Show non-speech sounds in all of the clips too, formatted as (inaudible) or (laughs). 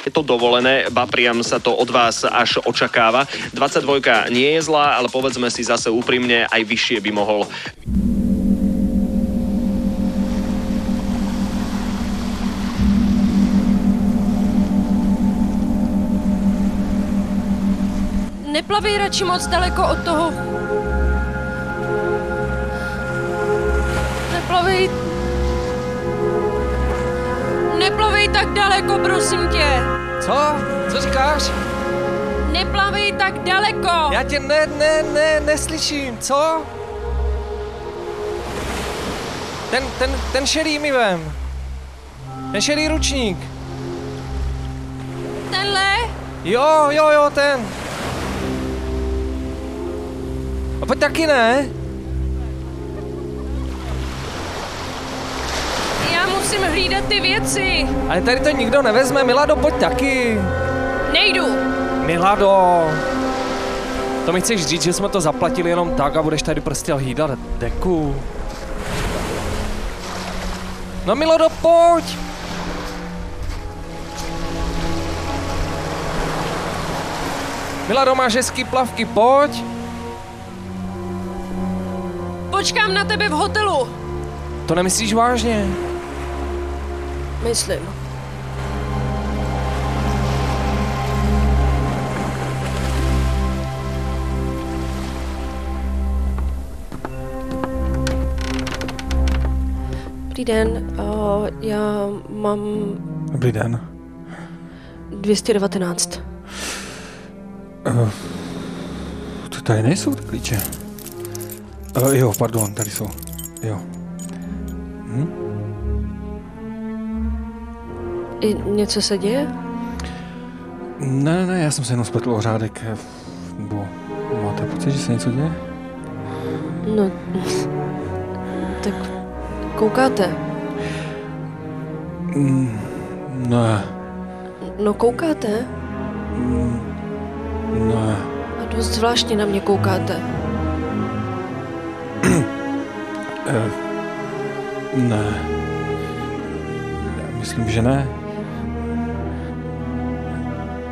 Je to dovolené, ba priam sa to od vás až očakáva. 22 nie je zlá, ale povedzme si zase úprimne, aj vyššie by mohol. Neplavej radši moc daleko od toho. Neplavej... Neplavej tak daleko, prosím tě. Co? Co říkáš? Neplavej tak daleko. Já tě ne, ne, ne, neslyším, co? Ten, ten, ten šedý mi vem. Ten šedý ručník. Tenhle? Jo, jo, jo, ten. A pojď taky ne? Musím hlídat ty věci. Ale tady to nikdo nevezme, Milado, pojď taky. Nejdu. Milado. To mi chceš říct, že jsme to zaplatili jenom tak a budeš tady prostě hlídat deku. No Milado, pojď. Milado, máš hezký plavky, pojď. Počkám na tebe v hotelu. To nemyslíš vážně? Myslím. Dobrý den, uh, já mám Dobrý den. 219. Uh, to tady nejsou ty klíče. Uh, jo, pardon, tady jsou. Jo. Hm? I něco se děje? Ne, ne, já jsem se jenom spletl o řádek. eh, Nebo máte pocit, že se něco děje? No, tak koukáte. Mm, ne, No koukáte ne. a dost zvláštně na mě koukáte. Uh, ne. Já myslím, že ne.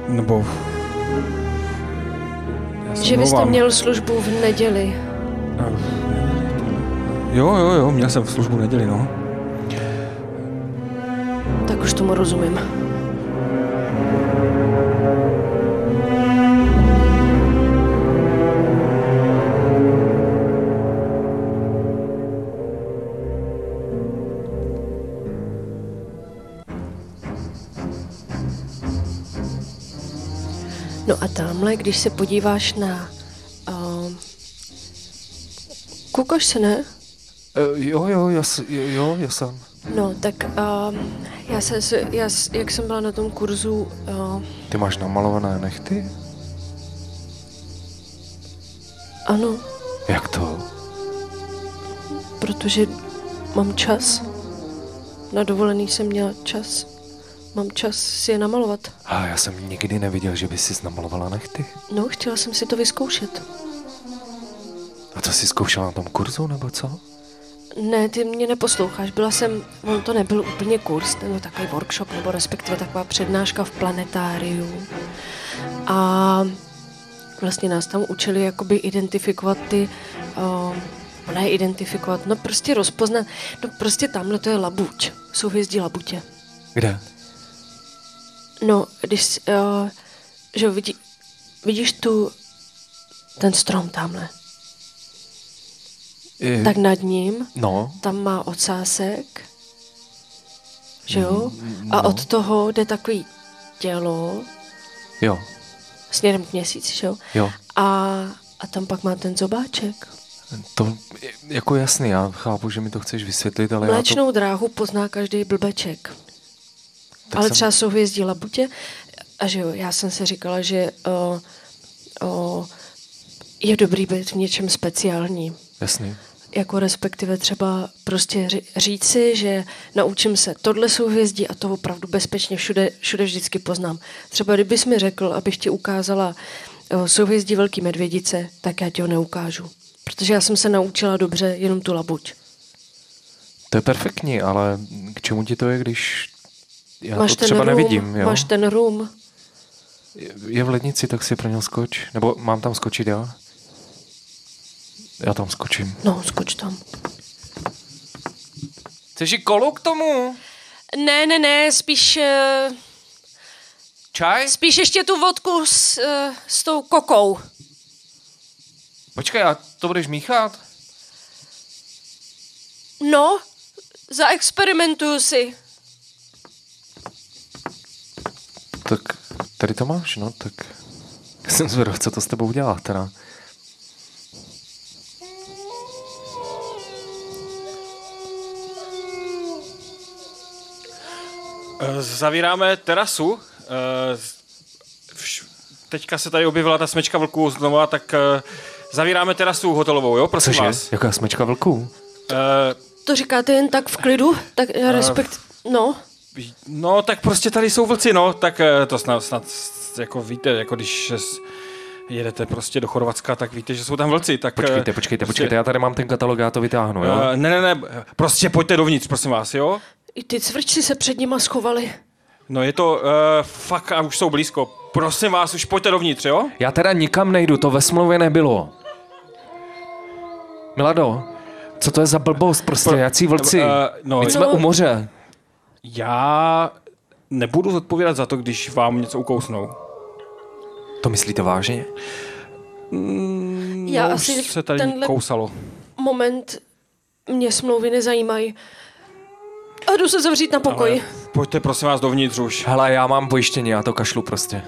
Nebo... Že byste omlouvám. měl službu v neděli. Eh, Jo, jo, jo, měl jsem v službu neděli, no. Tak už tomu rozumím. Tamhle, když se podíváš na... Uh, koukáš se, ne? Uh, jo, jo, já, jo, jo, já jsem. No, tak uh, já se, já, jak jsem byla na tom kurzu, uh, Ty máš namalované nechty? ano, Jak to? protože mám čas. Na dovolený jsem měla čas. Mám čas si je namalovat. A já jsem nikdy neviděl, že by si namalovala nechty. No, chtěla jsem si to vyzkoušet. A to jsi zkoušela na tom kurzu, nebo co? Ne, ty mě neposloucháš. Byla jsem, on to nebyl úplně kurz, nebo takový workshop, nebo respektive taková přednáška v planetáriu. A vlastně nás tam učili jakoby identifikovat ty, uh, ne identifikovat, no prostě rozpoznat, no prostě tamhle to je labuť, souhvězdí labutě. Kde? No, když, uh, že vidí, vidíš tu, ten strom tamhle, I, tak nad ním No, tam má ocásek, že jo? Mm, A no. od toho jde takový tělo jo, směrem k měsíci, že jo? jo. A, a tam pak má ten zobáček. To, jako jasný, já chápu, že mi to chceš vysvětlit, ale Mléčnou dráhu pozná každý blbeček. To... Ale jsem- třeba souhvězdí labutě. A že jo, já jsem si říkala, že o, o, je dobrý být v něčem speciálním. Jasný. Jako respektive třeba prostě ří- říci, že naučím se tohle souhvězdí a to opravdu bezpečně všude, všude vždycky poznám. Třeba kdybys mi řekl, abych ti ukázala o, souhvězdí Velký medvědice, tak já ti ho neukážu. Protože já jsem se naučila dobře jenom tu labuť. To je perfektní, ale k čemu ti to je, když Já máš to třeba ten room, nevidím, jo. máš ten room. Je- Je v lednici, tak si pro něj skoč. Nebo mám tam skočit já? Já tam skočím. No, skoč tam. Chceš i kolu k tomu? Ne, ne, ne, spíš, eh, Čaj? spíš ještě tu vodku s, eh, s tou kokou. Počkej, a to budeš míchat? No, zaexperimentuju si. Tak tady to máš, no, tak jsem zvědav, co to s tebou dělá teda. Eh, Zavíráme terasu. Eh, Teďka se tady objevila ta smečka vlků znova, tak eh, zavíráme terasu hotelovou, jo? Prosím Cože? vás. Jaká smečka vlků? Eh, To říkáte jen tak v klidu? Tak já respekt... No, No, tak prostě tady jsou vlci, no, tak eh, to snad, snad jako víte, jako když jedete prostě do Chorvatska, tak víte, že jsou tam vlci, tak... Počkejte, eh, počkejte, prostě, počkejte, já tady mám ten katalog, já to vytáhnu, jo? eh, ne, ne, ne, prostě pojďte dovnitř, prosím vás, jo? i ty cvrčci se před nima schovali. No je to uh, fakt a už jsou blízko. Prosím vás, už pojďte dovnitř, jo? Já teda nikam nejdu, to ve smlouvě nebylo. Milado, co to je za blbost prostě, Pro- jací vlci? Eh, no, My jsme No. u moře. Já nebudu zodpovídat za to, když vám něco ukousnou. To myslíte vážně? Já no, asi už se tady tenhle kousalo. moment mě smlouvy nezajímají. A jdu se zavřít na pokoj. Ale pojďte prosím vás dovnitř už. Hele, já mám pojištění, já to kašlu prostě.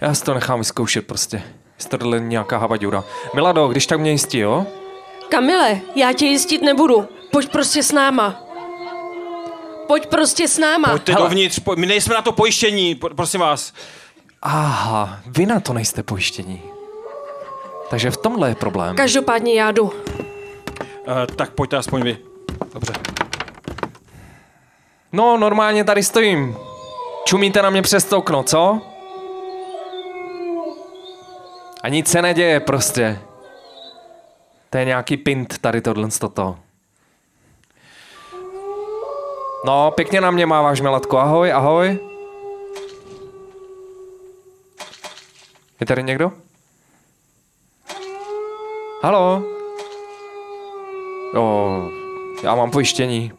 Já si to nechám vyzkoušet prostě. Tohle není nějaká havaďura. Milado, když tak mě jistí, jo? Kamile, já tě jistit nebudu. Pojď prostě s náma. Pojď prostě s náma. Pojďte Hele. dovnitř, po, my nejsme na to pojištění, po, prosím vás. Aha, vy na to nejste pojištění. Takže v tomhle je problém. Každopádně já jdu. Uh, tak pojďte aspoň vy. Dobře. No, normálně tady stojím. Čumíte na mě přes to okno, co? A nic se neděje prostě. To je nějaký pint tady tohle z toto. No, pěkně na mě máváš, Milatko. Ahoj, ahoj. Je tady někdo? Halo? Jo, já mám pojištění.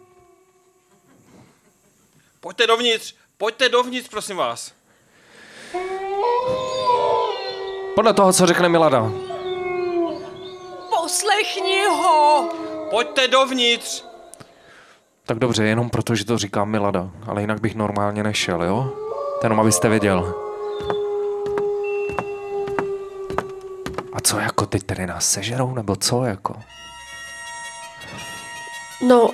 Pojďte dovnitř, pojďte dovnitř, prosím vás. Podle toho, co řekne Milada. Poslechni ho! Pojďte dovnitř. Tak dobře, jenom proto, že to říká Milada, ale jinak bych normálně nešel, jo? To jenom abyste věděl. A co jako teď tady nás sežerou, nebo co jako? No,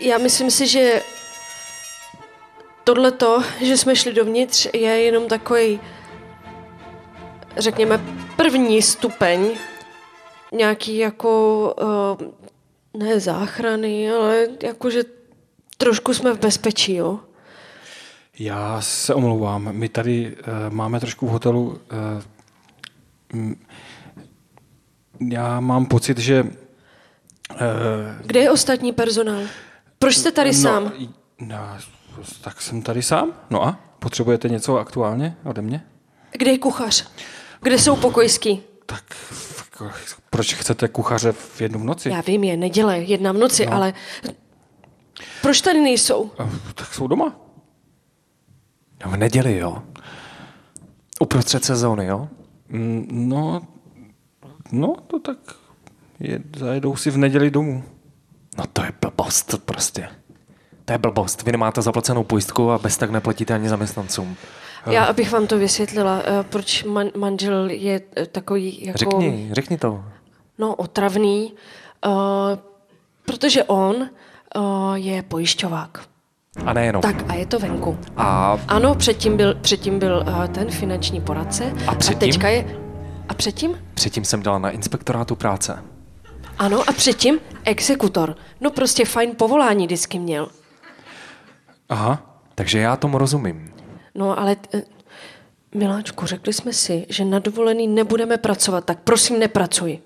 já myslím si, že tohleto, že jsme šli dovnitř, je jenom takový, řekněme, první stupeň nějaký jako, uh, ne záchrany, ale jakože trošku jsme v bezpečí, jo. Já se omlouvám, my tady uh, máme trošku v hotelu. Uh, mm, já mám pocit, že... Uh, Kde je ostatní personál? Proč jste tady sám? No, tak jsem tady sám. No a? Potřebujete něco aktuálně ode mě? Kde je kuchař? Kde jsou pokojský? Tak proč chcete kuchaře v jednu v noci? Já vím, je neděle, jedna v noci, no. ale proč tady nejsou? Tak jsou doma. No v neděli, jo? Uprostřed sezóny, jo? Mm, No, no to tak je, zajedou si v neděli domů. No to je blbost prostě. To je blbost. Vy nemáte zaplacenou pojistku a bez tak neplatíte ani zaměstnancům. Já, abych vám to vysvětlila, eh, proč man, manžel je eh, takový jako... Řekni, řekni to. No, otravný, uh, protože on uh, je pojišťovák. A nejenom. Tak a je to venku. A Ano, předtím byl, předtím byl uh, ten finanční poradce. A předtím? A teďka je... A předtím? předtím jsem dělal na inspektorátu práce. Ano, a předtím exekutor. No prostě fajn povolání vždycky měl. Aha. Takže já tomu rozumím. No ale, eh, Miláčku, řekli jsme si, že na dovolený nebudeme pracovat, tak prosím nepracuj.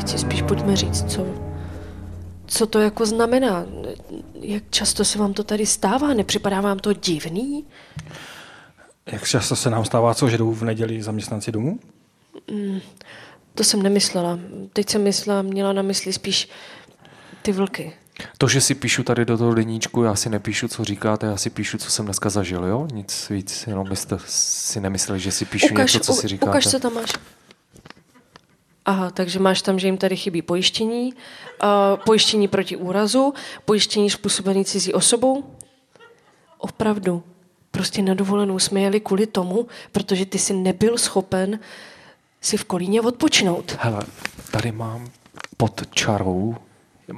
teď si spíš pojďme říct, co, co to jako znamená. Jak často se vám to tady stává? Nepřipadá vám to divný? Jak často se nám stává, co, že jdou v neděli zaměstnanci domů? To jsem nemyslela. Teď jsem myslela, měla na mysli spíš ty vlky. To, že si píšu tady do toho deníčku, já si nepíšu, co říkáte, já si píšu, co jsem dneska zažil, jo? Nic víc, jenom byste si nemysleli, že si píšu něco, co u- si říkáte. ukaž, co tam máš. Aha, takže máš tam, že jim tady chybí pojištění, uh, pojištění proti úrazu, pojištění způsobený cizí osobou. Opravdu. Prostě na dovolenou jsme jeli kvůli tomu, protože ty jsi nebyl schopen si v Kolíně odpočinout. Hele, tady mám pod čarou,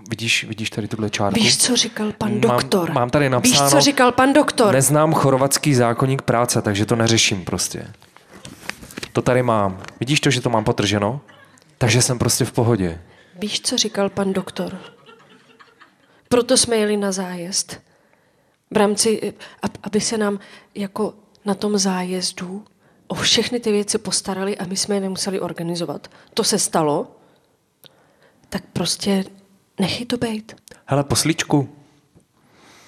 vidíš, vidíš tady tuhle čárku? Víš, co říkal pan Mám- doktor? mám tady napsáno- Víš, co říkal pan doktor? Neznám chorvatský zákonník práce, takže to neřeším prostě. To tady mám. Vidíš to, že to mám potrženo? Takže jsem prostě v pohodě. Víš, co říkal pan doktor? Proto jsme jeli na zájezd. V rámci, eh, ab- aby se nám jako na tom zájezdu o všechny ty věci postarali a my jsme je nemuseli organizovat. To se stalo, tak prostě nechy to bejt. Hele, poslíčku.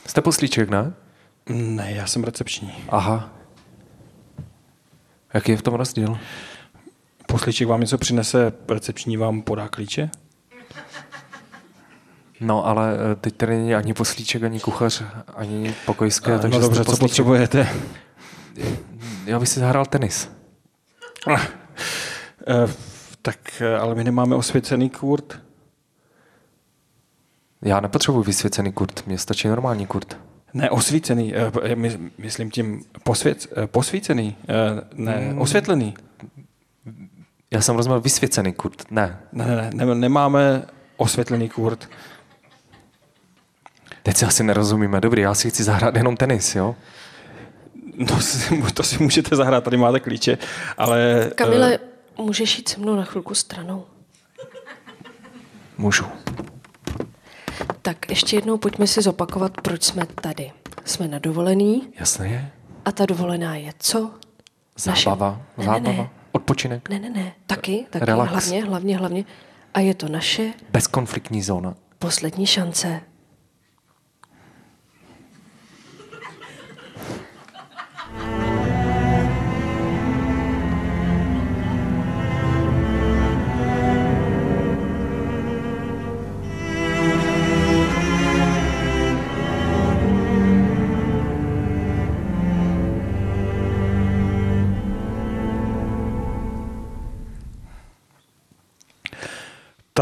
Jste poslíček, ne? Ne, já jsem recepční. Aha. Jaký je v tom rozdíl? Poslíček vám něco přinese, recepční vám podá klíče? No, ale eh, teď tady není ani poslíček, ani kuchař, ani pokojské, takže no dobře, co potřebujete? Já bych si zahrál tenis. Eh, tak, eh, ale my nemáme osvěcený kurt. Já nepotřebuji vysvěcený kurt, mně stačí normální kurt. Ne, osvícený, eh, my, myslím tím posvěc, eh, posvícený, eh, ne, Hmm. osvětlený. Já jsem rozuměl vysvěcený kurt. Ne, Ne, ne, ne, ne, nemáme osvětlený kurt. teď si asi nerozumíme. Dobrý, já si chci zahrát jenom tenis, jo? No, (laughs) to si můžete zahrát, tady máte klíče, ale... Kamile, eh, můžeš jít se mnou na chvilku stranou? Můžu. Tak ještě jednou pojďme si zopakovat, proč jsme tady. Jsme na dovolený Jasné je. a ta dovolená je co? Zábava, Ne, ne, zábava, ne. odpočinek, Ne, ne, ne. Taky, taky. Relax. Hlavně, hlavně, hlavně. A je to naše bezkonfliktní zóna. poslední šance.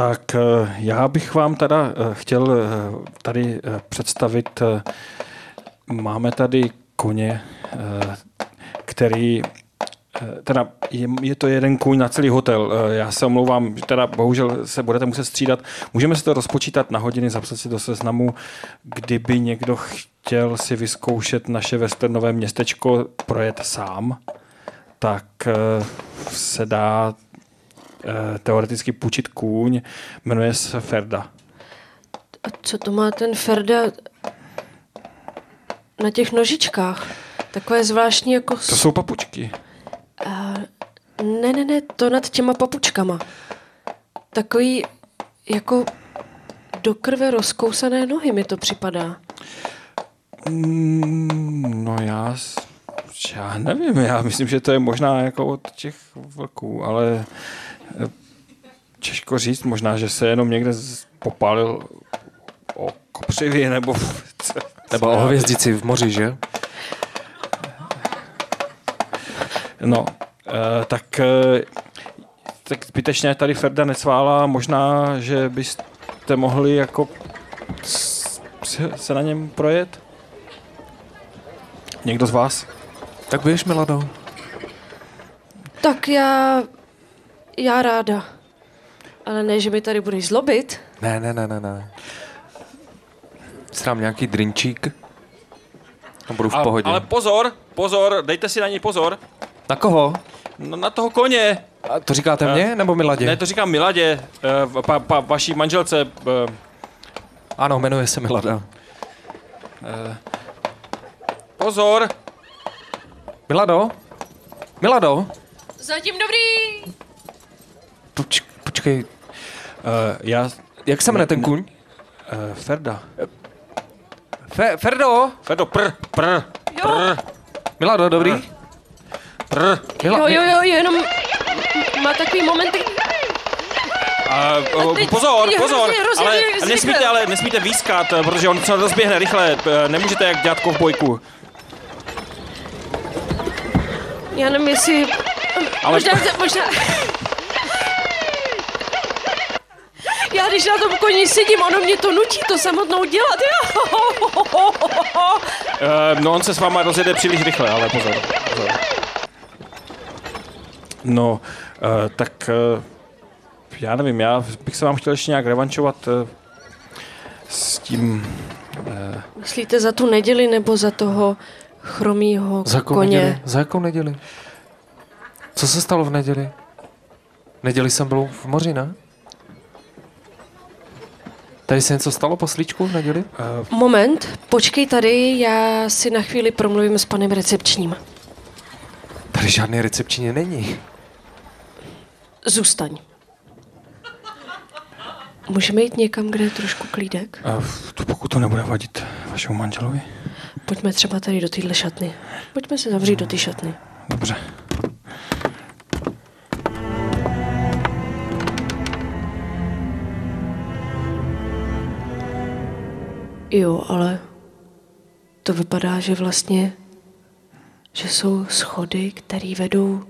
Tak eh, já bych vám teda eh, chtěl eh, tady představit, máme tady koně, který, teda je, to jeden kůň na celý hotel. Já se omlouvám, teda bohužel se budete muset střídat. Můžeme si to rozpočítat na hodiny, zapsat si do seznamu, kdyby někdo chtěl si vyzkoušet naše westernové městečko projet sám, tak se dá teoreticky půjčit kůň, jmenuje se Ferda. A co to má ten Ferda na těch nožičkách? Takové zvláštní jako... To jsou papučky. A, ne, ne, ne, to nad těma papučkama. Takový jako do krve rozkousané nohy mi to připadá. Mm, no já, já nevím, já myslím, že to je možná jako od těch vlků, ale eh, těžko říct, možná, že se jenom někde popálil o kopřivě nebo... Nebo o hvězdici v moři, že? No, eh, tak, eh, tak zbytečně tady Ferda necvála, možná, že byste mohli jako s- se, na něm projet? Někdo z vás? Tak běž, Milado. Tak já... Já ráda. Ale ne, že mi tady budeš zlobit. Ne, ne, ne, ne, ne. Srám nějaký drinčík. A budu v pohodě. Ale pozor, pozor, dejte si na něj pozor. Na koho? No, na toho koně. A to říkáte mě, nebo Miladě? Ne, to říkám Miladě, eh, pa, pa, vaší manželce. eh, Ano, jmenuje se Milada. Pozor, Milado? Milado? Zatím dobrý. Poč, počkej. já, Jak se jmenuje ten kuň? uh, Ferda. Fe, Ferdo? Ferdo, pr, pr, Jo, Milado, dobrý? pr. Mila, jo, jo, jo, jenom má takový momenty, A, uh, teď pozor, je pozor, hrozně, hrozně ale zvyklé. nesmíte, ale nesmíte výskat, eh, protože on se rozběhne rychle. eh, Nemůžete jak dělat kovbojku. já nevím, jestli... Ale- Možná, možná... Já když na tom koni sedím, ono mě to nutí to samotnou dělat. Uh, (laughs) no on se s váma rozjede příliš rychle, ale pozor. pozor. No, uh, tak uh, já nevím, já bych se vám chtěl ještě nějak revančovat uh, s tím... Myslíte za tu neděli nebo za toho chromýho Za jakou koně? neděli? Za jakou neděli? Co se stalo v neděli? V neděli jsem byl v moři, ne? Tady se něco stalo po slíčku v neděli? Moment, počkej tady, já si na chvíli promluvím s panem recepčním. Tady žádný recepčně není. Zůstaň. Můžeme jít někam, kde je trošku klídek? Uh, to pokud to nebude vadit vašemu manželovi. Pojďme třeba tady do téhle šatny. Pojďme se zavřít do té šatny. Dobře. Jo, ale to vypadá, že vlastně, že jsou schody, které vedou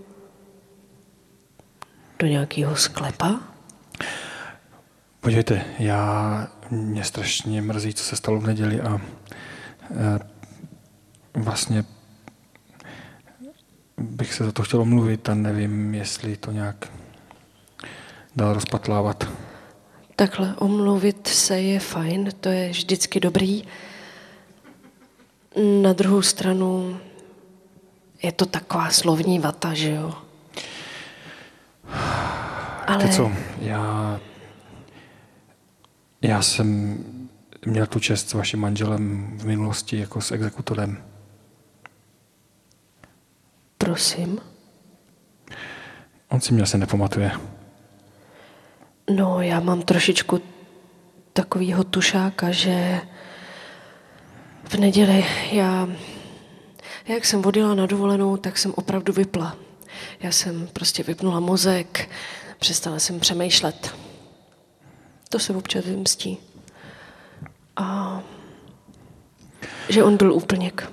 do nějakého sklepa. Podívejte, já mě strašně mrzí, co se stalo v neděli a e, vlastně bych se za to chtěl omluvit a nevím, jestli to nějak dál rozpatlávat. Takhle omluvit se je fajn, to je vždycky dobrý. Na druhou stranu je to taková slovní vata, že jo? Ale Víte co, já, já jsem měl tu čest s vaším manželem v minulosti jako s exekutorem. prosím. On si mě asi nepamatuje. No, já mám trošičku takovýho tušáka, že v neděli já, jak jsem odjela na dovolenou, tak jsem opravdu vypla. Já jsem prostě vypnula mozek, přestala jsem přemýšlet. To se občas vymstí. A že on byl úplněk.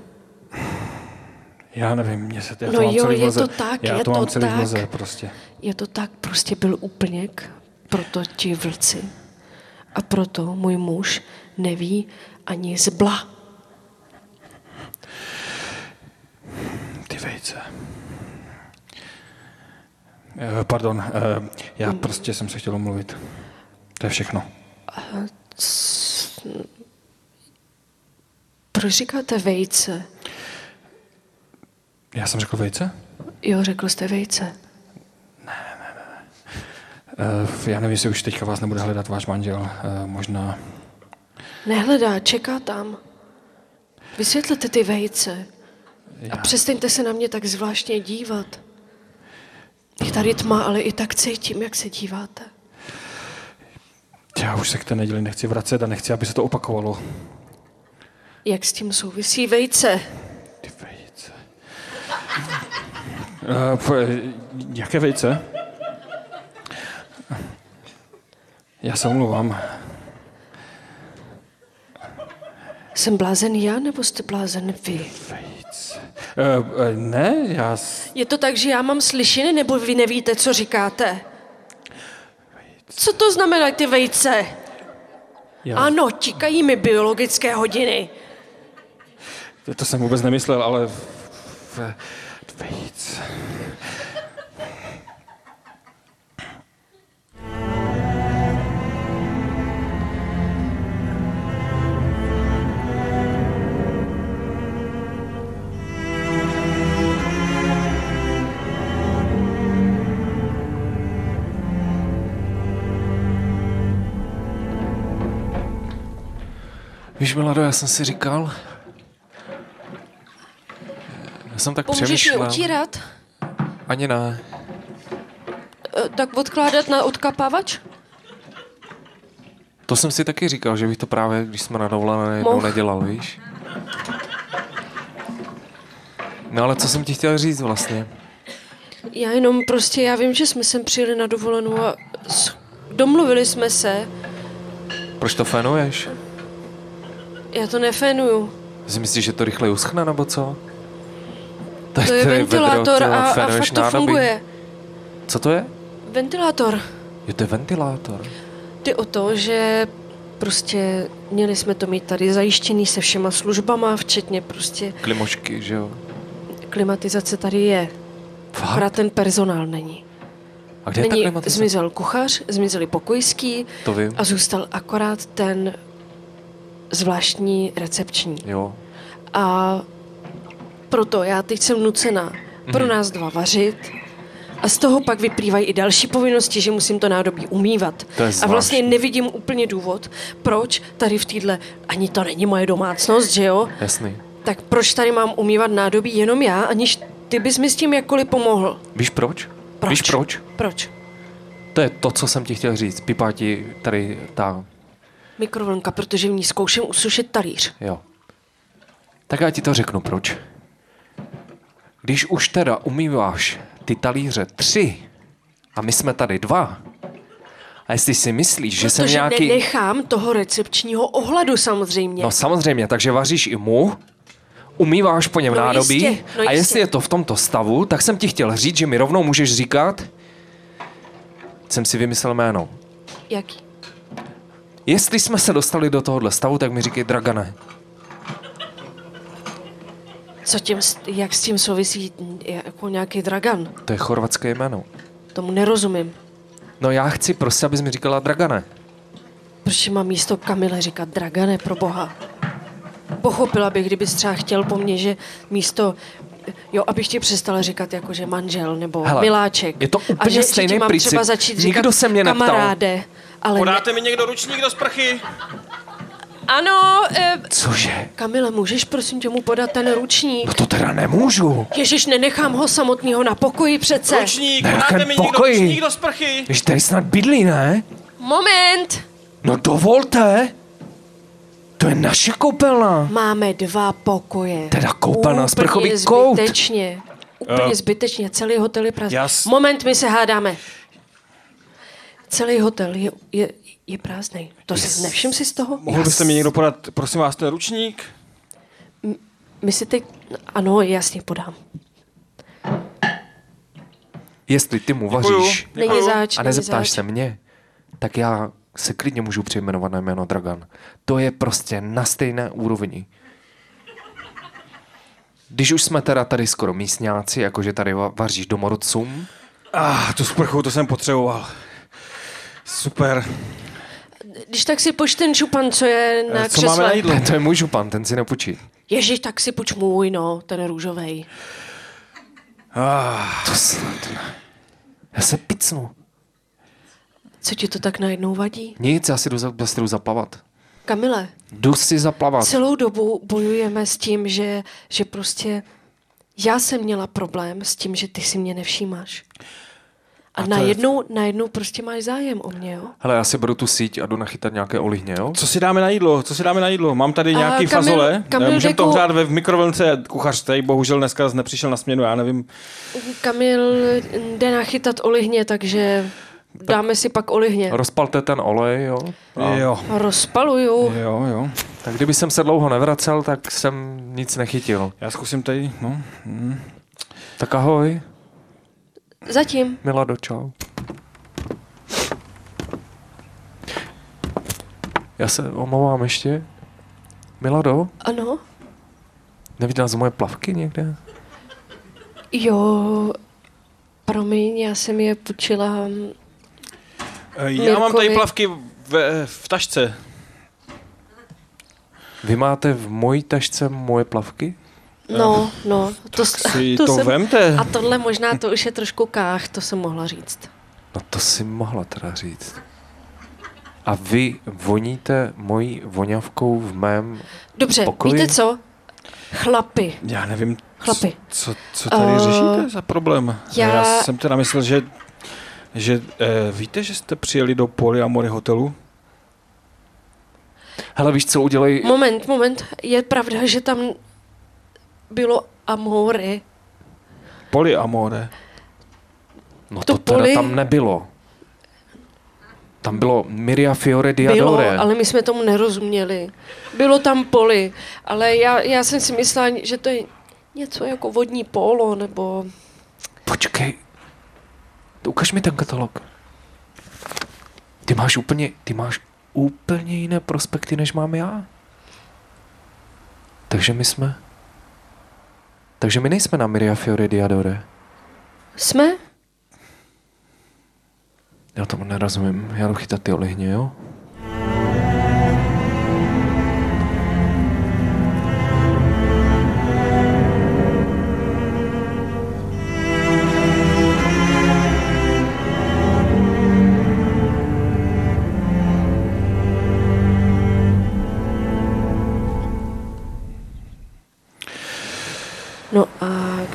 Já nevím, mě se já No to mám jo, celý v je mlze. to tak, já je to mám to celý tak. mlze prostě. Je to tak, prostě byl úplněk, proto ti vlci. A proto můj muž neví ani zbla. Ty vejce. Eh, Pardon, eh, já prostě jsem se chtěl omluvit. To je všechno. Proč říkáte vejce? Já jsem řekl vejce? Jo, řekl jste vejce. Eh, Já nevím, jestli už teďka vás nebude hledat váš manžel. Eh, Možná... Nehledá, čeká tam. Vysvětlete ty vejce. A přestaňte se na mě tak zvláštně dívat. Je tady tma, ale i tak cítím, jak se díváte. Já už se k té neděli nechci vracet a nechci, aby se to opakovalo. Jak s tím souvisí vejce? Ty vejce. Uh, jaké vejce? Já se omlouvám. Jsem blázen já, nebo jste blázen vy? Vejce. Uh, uh, ne, já... s- Je to tak, že já mám slyšiny, nebo vy nevíte, co říkáte? Co to znamená ty vejce? já Ano, tikají mi biologické hodiny. To jsem vůbec nemyslel, ale... v- Víš, Milado, já jsem si říkal... Já jsem tak Pomůžeš mi přemýšlel. utírat? Ani ne. Eh, Tak odkládat na odkapávač? To jsem si taky říkal, že bych to právě, když jsme na dovolené, jednou nedělal, víš? No ale co jsem ti chtěl říct vlastně? Já jenom prostě, já vím, že jsme sem přijeli na dovolenou a domluvili jsme se. Proč to fénuješ? Já to nefénuju. Ty myslíš, že to rychle uschne, nebo co? To je tady ventilátor vedro, a, a fakt to nádobí. funguje. Co to je? Ventilátor. Je to je ventilátor. Jde o to, že prostě měli jsme to mít tady zajištěný se všema službama, včetně prostě Klimošky, že jo? klimatizace tady je. Fakt? Akorát ten personál není. A kde je ta není klimatizace? zmizel kuchař, zmizeli pokojský To vím. a zůstal akorát ten zvláštní recepční. Jo. A proto já teď jsem nucená pro Mhm. nás dva vařit a z toho pak vyplývají i další povinnosti, že musím to nádobí umývat. To je a vlastně nevidím úplně důvod, proč tady v téhle, ani to není moje domácnost, že jo? Jasný. Tak proč tady mám umývat nádobí jenom já, aniž ty bys mi s tím jakkoliv pomohl? Víš proč? Proč? Víš proč? Proč? To je to, co jsem ti chtěl říct. Pipá ti tady ta... Mikrovlnka, protože v ní zkouším usušit talíř. Jo. Tak já ti to řeknu proč. Když už teda umýváš ty talíře tři a my jsme tady dva, a jestli si myslíš, že jsem Protože nějaký... nenechám toho recepčního ohladu samozřejmě. No samozřejmě, takže vaříš i mu, umýváš po něm No nádobí jistě, no a jistě. jestli je to v tomto stavu, tak jsem ti chtěl říct, že mi rovnou můžeš říkat, jsem si vymyslel jméno. Jaký? Jestli jsme se dostali do tohohle stavu, tak mi říkej Dragane. Co tím, jak s tím souvisí jako nějaký dragan? To je chorvatské jméno. Tomu nerozumím. No já chci prostě, abys mi říkala Dragane. Proč mám místo Kamile říkat Dragane pro boha? Pochopila bych, kdybys třeba chtěl po mně, že místo, jo, abych ti přestala říkat jako, že manžel nebo Hele, miláček. je to a úplně že, stejný že ti mám princip. třeba začít říkat Nikdo se mě neptal. kamaráde. Ale ne, Podáte mi někdo ručník do sprchy? ano, eh, Cože? Kamile, můžeš prosím tě mu podat ten ručník? No to teda nemůžu. Ježiš, nenechám ho samotného na pokoji přece. Ručník, Na podáte mi někdo pokoji? ručník do sprchy? Když tady snad bydlí, ne? Moment! No dovolte. To je naše koupelna. Máme dva pokoje. Teda koupelna, Úplně sprchový kout. zbytečně. Úplně zbytečně. Celý hotel je prázdný. já s- Moment, my se hádáme. Celý hotel je, je, je prázdný. To si nevšim si z toho? Mohl byste mi někdo podat, prosím vás, ten ručník? My si teď... Ano, jasně, podám. Jestli ty mu Děkuju. vaříš Děkuju. zač, a nezeptáš zač. se mě, tak já se klidně můžu přejmenovat na jméno Dragan. To je prostě na stejné úrovni. Když už jsme teda tady skoro místňáci, jakože tady va- vaříš domorodcům, Ah, tu sprchu, to jsem potřeboval. Super. Když tak si poč ten čupan, co je na Eh, co máme na křesle. jídlo? (laughs) to je můj župan, ten si nepočí. Ježiš, tak si poč můj, no, ten růžovej. Ah, To snad ne. Já se picnu. Co ti to tak najednou vadí? Nic, já si jdu, za, já si jdu zaplavat. Kamile, Jdu si zaplavat. celou dobu bojujeme s tím, že, že prostě já jsem měla problém s tím, že ty si mě nevšímáš. A, A to najednou, najednou prostě máš zájem o mě, jo? Hele, já si beru tu síť a jdu nachytat nějaké olihně, jo? co si dáme na jídlo? Co si dáme na jídlo? Mám tady A nějaký Kamil- fazole. Kamil Můžeme to Deku- hřát ve v mikrovlnce. Kuchař tady bohužel dneska nepřišel na směnu, já nevím. Kamil jde nachytat olihně, takže dáme si pak olihně. Rozpalte ten olej, jo? A, Jo. Rozpaluju. Jo, jo. tak kdyby jsem se dlouho nevracel, tak jsem nic nechytil. Já zkusím tady, no. Tak ahoj, Zatím. Milado, čau. Já se omlouvám ještě. Milado, Ano. neviděla jsi moje plavky někde? Jo, promiň, já jsem je půjčila. Eh, Já mám tady Mirkovi. plavky v, v tašce. Vy máte v mojí tašce moje plavky? No, no. To, Si to, jsem, vemte. A tohle možná to už je trošku kách, to jsem mohla říct. No to si mohla teda říct. A vy voníte mojí voňavkou v mém... Dobře, Pokoji? víte co? Chlapi. Já nevím, Chlapi. co, co tady Eh, řešíte za problém. já- já jsem teda myslel, že, že eh, víte, že jste přijeli do Polyamory hotelu? Hele, víš co, udělej... Moment, moment. Je pravda, že tam bylo amore. Polyamore. No to to teda poli- tam nebylo. Tam bylo Miria Fiore Bylo, Diadore. ale my jsme tomu nerozuměli. Bylo tam poli, ale já, já jsem si myslela, že to je něco jako vodní polo, nebo... Počkej. Ukaž mi ten katalog. Ty máš úplně, ty máš úplně jiné prospekty, než mám já. Takže my jsme... Takže my nejsme na Miria Fiore Diadore. Jsme? Já tomu nerozumím. Já jdu chytat ty olihně, jo?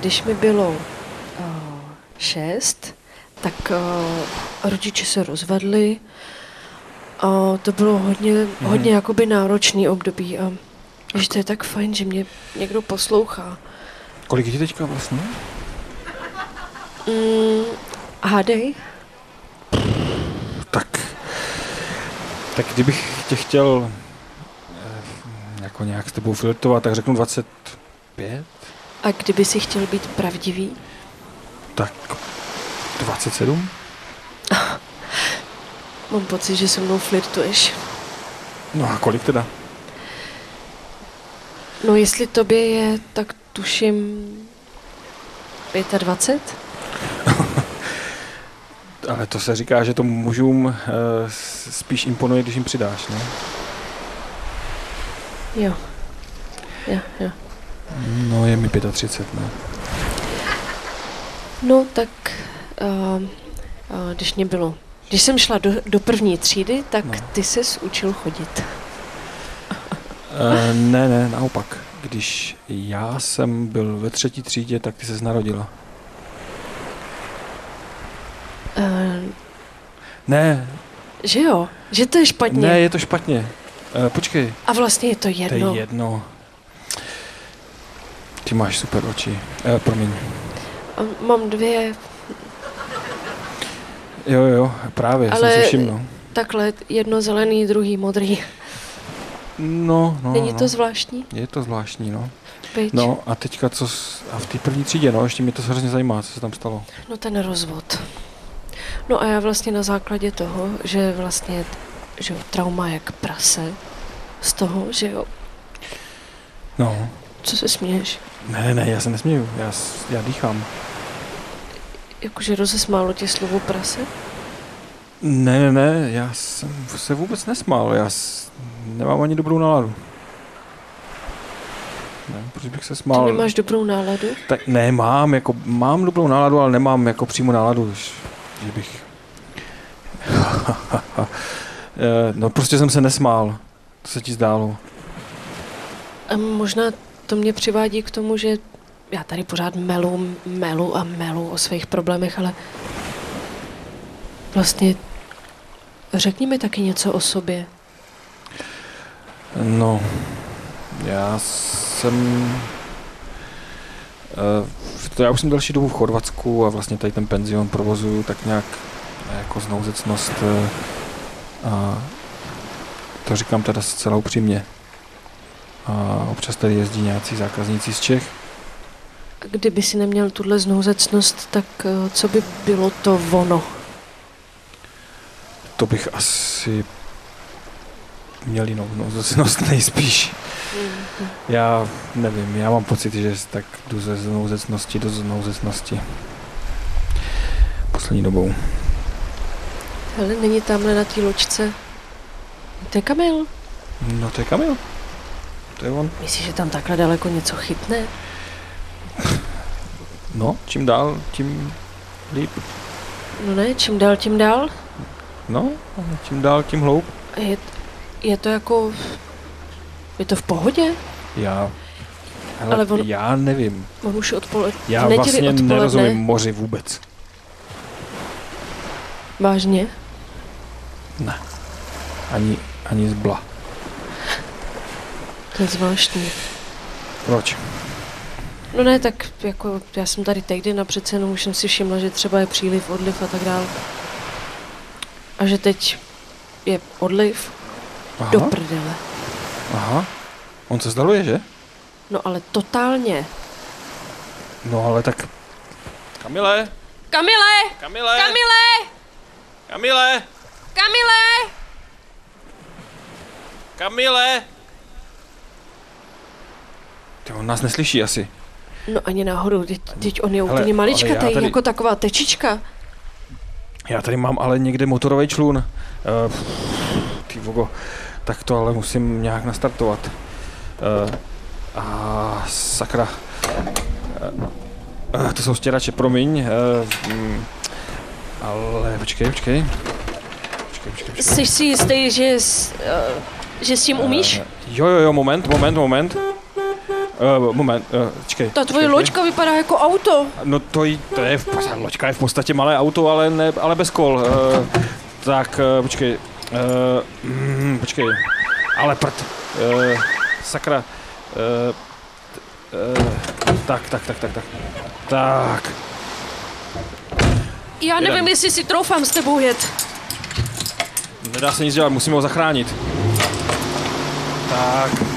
Když mi bylo uh, šest, tak uh, rodiče se rozvedli a to bylo hodně, mm. hodně jakoby náročný období a že to je tak fajn, že mě někdo poslouchá. Kolik je ti teďka vlastně? Mm, hádej? Tak, tak kdybych tě chtěl eh, jako nějak s tebou flirtovat, tak řeknu 25, A kdyby si chtěl být pravdivý? tak 27. (laughs) Mám pocit, že se mnou flirtuješ. No a kolik teda? No jestli tobě je, tak tuším 25? (laughs) Ale to se říká, že to mužům uh, spíš imponuje, když jim přidáš, ne? Jo. Jo, jo. No je mi 35, ne? No tak, uh, uh, když mě bylo, když jsem šla do, do první třídy, tak No. no. ty ses učil chodit. Uh, ne, ne, naopak. Když já jsem byl ve třetí třídě, tak ty se narodila. Uh, Ne, že jo, že to je špatně. ne, je to špatně. Uh, počkej, A vlastně je to to je jedno. Ty máš super oči. Uh, promiň. A mám dvě, Jo, jo, právě, Ale... Jsem si všiml. takhle, jedno zelený, druhý modrý. No, no, Není no. to zvláštní? Je to zvláštní, no. Byť. No a teďka co, s- a v té první třídě, no, ještě mě to hrozně zajímá, co se tam stalo. No ten rozvod. No a já vlastně na základě toho, že vlastně že jo, trauma jak prase, z toho, že jo, No, co se směješ, ne, ne, ne, já se nesměju, já, já dýchám. jakože rozesmálo tě slovo prase? Ne, ne, ne, já jsem se vůbec nesmál, já s, nemám ani dobrou náladu. Ne, proč bych se Ty smál? nemáš dobrou náladu? Tak ne, mám, jako, mám dobrou náladu, ale nemám jako přímo náladu, že že bych... (laughs) Eh, no prostě jsem se nesmál, to se ti zdálo. A možná to mě přivádí k tomu, že já tady pořád melu, melu a melu o svých problémech, ale vlastně řekni mi taky něco o sobě. No, já jsem... To já už jsem další dobu v Chorvatsku a vlastně tady ten penzion provozuju tak nějak jako znouzecnost uh, a to říkám teda zcela upřímně. A občas tady jezdí nějací zákazníci z Čech. A Kdyby si neměl tuhle znouzecnost, tak eh, co by bylo to ono? To bych asi měl jinou znouzecnost (laughs) nejspíš. Já nevím, já mám pocit, že tak jdu ze znouzecnosti do znouzecnosti. Poslední dobou. Hele, není tamhle na té loďce. To je Kamil. No to je Kamil. To je on. Myslíš, že tam takhle daleko něco chytne? (laughs) No, čím dál, tím líp. No ne, čím dál, tím dál. No, čím dál, tím hloub. Je, je to jako... Je to v pohodě? Já, hele, Ale on- já nevím. On už odpoledne. Já vlastně odpoledne. nerozumím moři vůbec. Vážně? Ani, ani zbla. Je zvláštní. Proč? No ne, tak jako já jsem tady týden a přece jenom už jsem si všimla, že třeba je příliv, odliv a tak dále. A že teď je odliv Aha, do prdele. aha. On se zdaluje, že? No ale totálně. No ale tak... Kamile, Kamile! Kamile, Kamile! Kamile, Kamile! Kamile. Ty, on nás neslyší asi. No ani náhodou, teď, teď on je Hele, úplně já tady- jako taková tečička. Já tady mám ale někde motorový člun. Uh, ty vogo, tak to ale musím nějak nastartovat. Uh, a sakra. Uh, uh, to jsou stěrače, promiň. Uh, mm, ale počkej, počkej. Počkej, počkej, počkej. Jsi si jistý, že, s, uh, že s tím umíš? Eh, jo, jo, jo, moment, moment, moment. Uh, moment, uh, počkej. Ta tvoje počkej. loďka vypadá jako auto. No to, j- to je, v- loďka je v podstatě malé auto, ale, ne, ale bez kol. Uh, tak, uh, počkej. Uh, mm, počkej. Ale prd. Uh, sakra. Uh, uh, tak, tak, tak, tak, tak. Tak. Já nevím, Jeden. jestli si troufám s tebou jet. Nedá se nic dělat, musíme ho zachránit. Tak.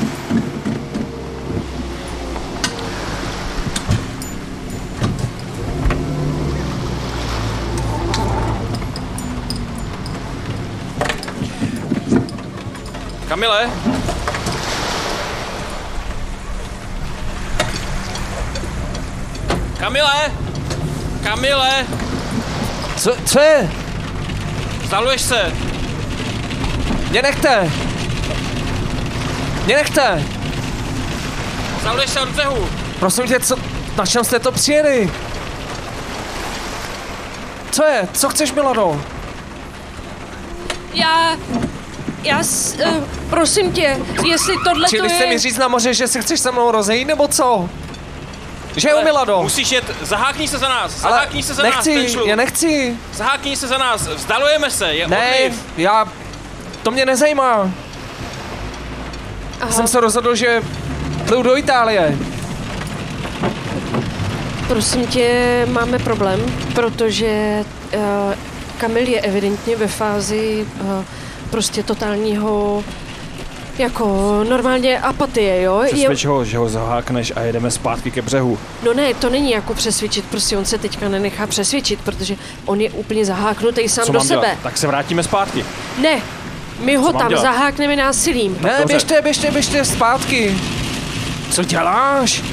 Kamile. Kamile. Kamile. Co, co je? Vzdaluješ se. Mě nechte! Mě nechte! Vzdaluješ se od břehu. Prosím tě, co, na čem jste to přijeli? Co je? Co chceš, Milado? Já... Já... S, uh, prosím tě, jestli tohle to Chtěli jste je... mi říct na moře, že se chceš se mnou rozejít, nebo co? Že jo, Milado? Musíš jet, zahákni se za nás, zahákni se za nás, ten nechci, já nechci. Zahákni se za nás, vzdalujeme se, je Ne, odliv. já... To mě nezajímá. Aha, Jsem se rozhodl, že jdu do Itálie. prosím tě, máme problém, protože uh, Kamil je evidentně ve fázi uh, prostě totálního jako normálně apatie, jo? Je, Přesvědč ho, že ho zahákneš a jedeme zpátky ke břehu. no ne, to není jako přesvědčit, prostě on se teďka nenechá přesvědčit, protože on je úplně zaháknutý sám Co do mám sebe. dělat? Tak se vrátíme zpátky. Ne, my ho Co tam dělat? zahákneme násilím. Ne, dobře. běžte, běžte, běžte zpátky. Co děláš?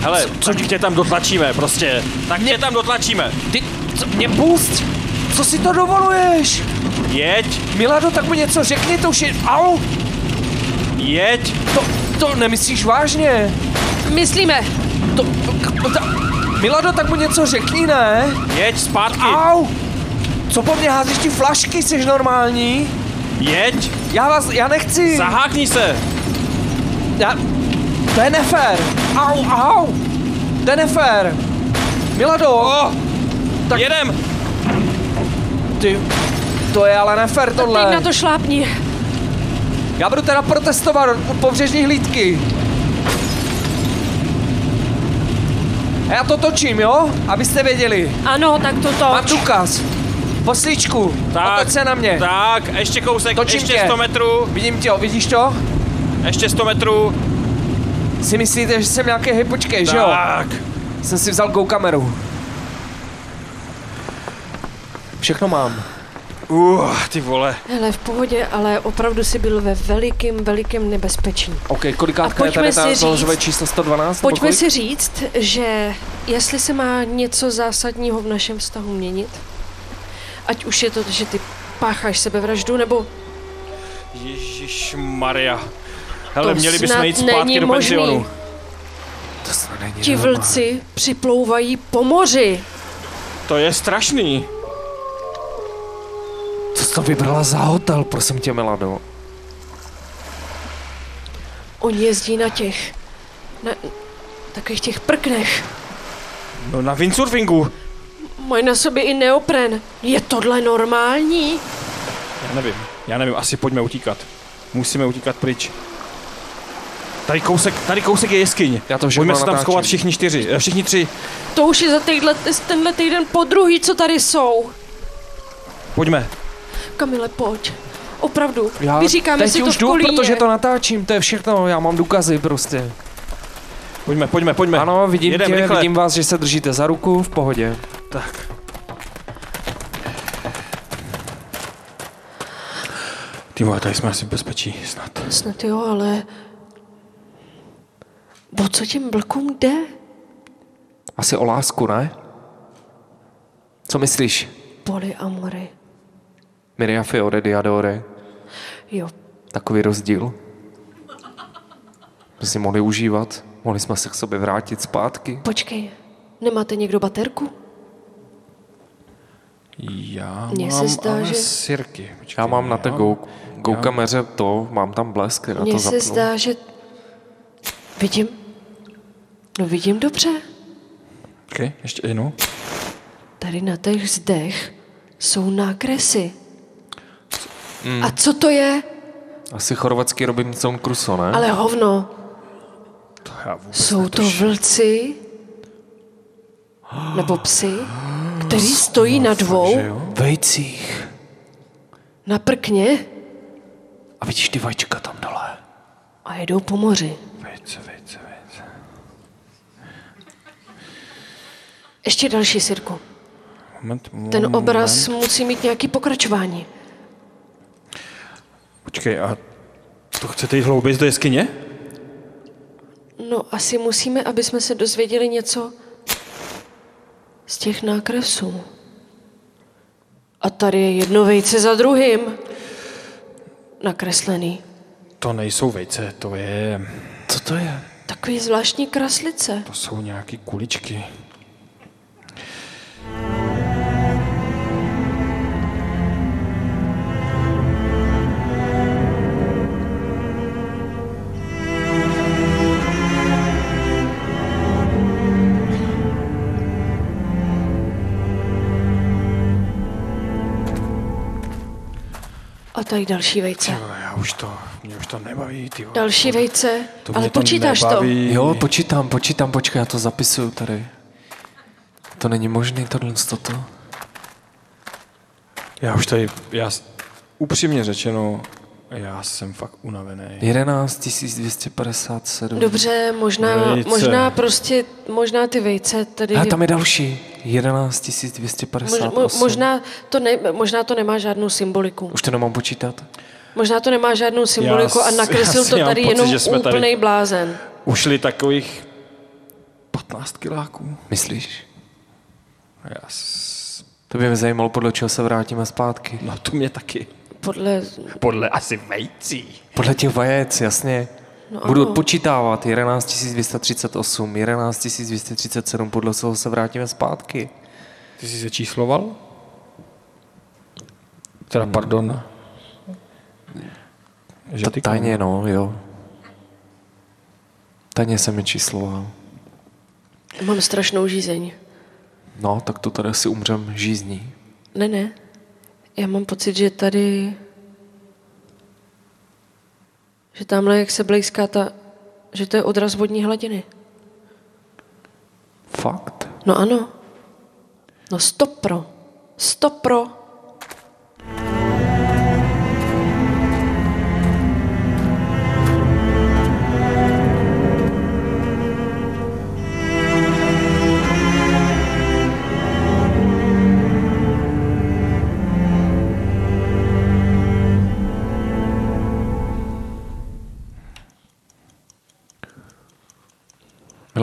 Hele, co tě tam dotlačíme, prostě. Tak tě tam dotlačíme. Ty, co, mě pust! Co si to dovoluješ? Jeď, Milado, tak mi něco řekni, to už je... Au! jeď. To, to nemyslíš vážně? Myslíme, To, to, to, Milado, tak mu něco řekni, ne? Jeď zpátky, Au! Co po mně házíš ty flašky, jsi normální? jeď, Já vás, já nechci. zahákni se. Já, to je nefér. Au, au. To je nefér. Milado, Oh, Tak- jedem. Ty, to je ale nefér teď na tohle. to šlápni. Já budu teda protestovat u pobřežní hlídky. A já to točím, jo? Abyste věděli. Ano, tak to Mám toč. důkaz. Poslíčku, Tak, otoč se na mě. Tak, ještě kousek, Točím ještě tě. 100 metrů, Vidím tě, vidíš to? ještě 100 metrů. Si myslíte, že jsem nějaký hej, počkej, že jo? Tak, Jsem si vzal go kameru. Všechno mám. uh, ty vole. Hele, v pohodě, ale opravdu si byl ve velikém, velikém nebezpečí. OK, kolikátka je tady si ta říct- číslo 112? nebo Pojďme si říct, že jestli se má něco zásadního v našem vztahu měnit, ať už je to, že ty pácháš sebevraždu, nebo Ježíš Maria. Hele, To měli bychom jít zpátky není do možný. penzionu. To snad není ti vlci připlouvají po moři. To je strašný. To vybrala za hotel, prosím tě, Milado? Oni jezdí na těch, na takových těch prknech. No na windsurfingu. Mají na sobě i neopren. Je tohle normální? Já nevím, já nevím, asi pojďme utíkat. Musíme utíkat pryč. Tady kousek, tady kousek je jeskyň. Já to všechno Pojďme se tam schovat všichni čtyři, eh, všichni tři. To už je za týhle, tenhle týden po druhý, co tady jsou. Pojďme. Kamile, pojď. Opravdu, Já vyříkáme teď si to už v jdu, Kolíně. protože to natáčím, to je všechno, já mám důkazy prostě. Pojďme, pojďme, pojďme. Ano, vidím Jedem, tě, rychle. vidím vás, že se držíte za ruku, v pohodě. Tak. Ty vole, tady jsme asi v bezpečí, snad. Snad jo, ale... O co těm blkům jde? Asi o lásku, ne? Co myslíš? Polyamory. Miria Fiore Diadore, Jo, takový rozdíl. Jsme si mohli užívat, mohli jsme se k sobě vrátit zpátky. počkej. Nemáte někdo baterku? Já Mně se mám zdá, ale že- sirky. Počkej, Já mám na té já- go, go kameře to, mám tam blesk, na to Mně se zapnu. zdá, že... Vidím? No vidím dobře. Počkej, ještě jednou. Tady na těch zdech jsou nákresy. A co to je? Asi chorvatský Robinson Crusoe, ne? Ale hovno. To já vůbec Jsou to vlci? Nebo psy? Který stojí na dvou? Vejcích. Na prkně? A vidíš ty vajíčka tam dole? A jedou po moři. Vejce, vejce, vejce. Ještě další, Sirku. Moment, Ten moment. obraz musí mít nějaký pokračování. Počkej, a to chcete jít hlouběji do jeskyně? No, asi musíme, aby jsme se dozvěděli něco z těch nákresů. A tady je jedno vejce za druhým. Nakreslený. To nejsou vejce, to je... Co to je? Takový zvláštní kraslice. To jsou nějaký kuličky. A tady další vejce. Jo, já už to, mě už to nebaví, ty vole. Další vejce. To Ale to počítáš to. nebaví. Jo, počítám, počítám, počkej, já to zapisuju tady. To není možný tohle toto. Já už tady, já upřímně řečeno, já jsem fakt unavený. 11 257. Dobře, možná, Vejce. možná prostě, možná ty vejce tady... A tam je další. 11 mož, 258. mo, možná, to ne, možná to nemá žádnou symboliku. Už to nemám počítat? Možná to nemá žádnou symboliku Já a nakreslil já to tady pocit, jenom že jsme tady- blázen. Ušli takových 15 kiláků. Myslíš? Já s... To by mě zajímalo, podle čeho se vrátíme zpátky. No to mě taky. Podle... Podle asi vejcí. Podle těch vajec, jasně. No Budu odpočítávat 11 238, 11 237, podle toho se vrátíme zpátky. Ty jsi se čísloval? Teda pardon. Že Ta ty tajně, no, jo. Tajně se mi čísloval. Mám strašnou žízeň. No, tak to tady si umřem žízní. Ne, ne. Já mám pocit, že tady... Že tamhle, jak se blízká ta... Že to je odraz vodní hladiny. Fakt? No ano. No stopro. Stopro.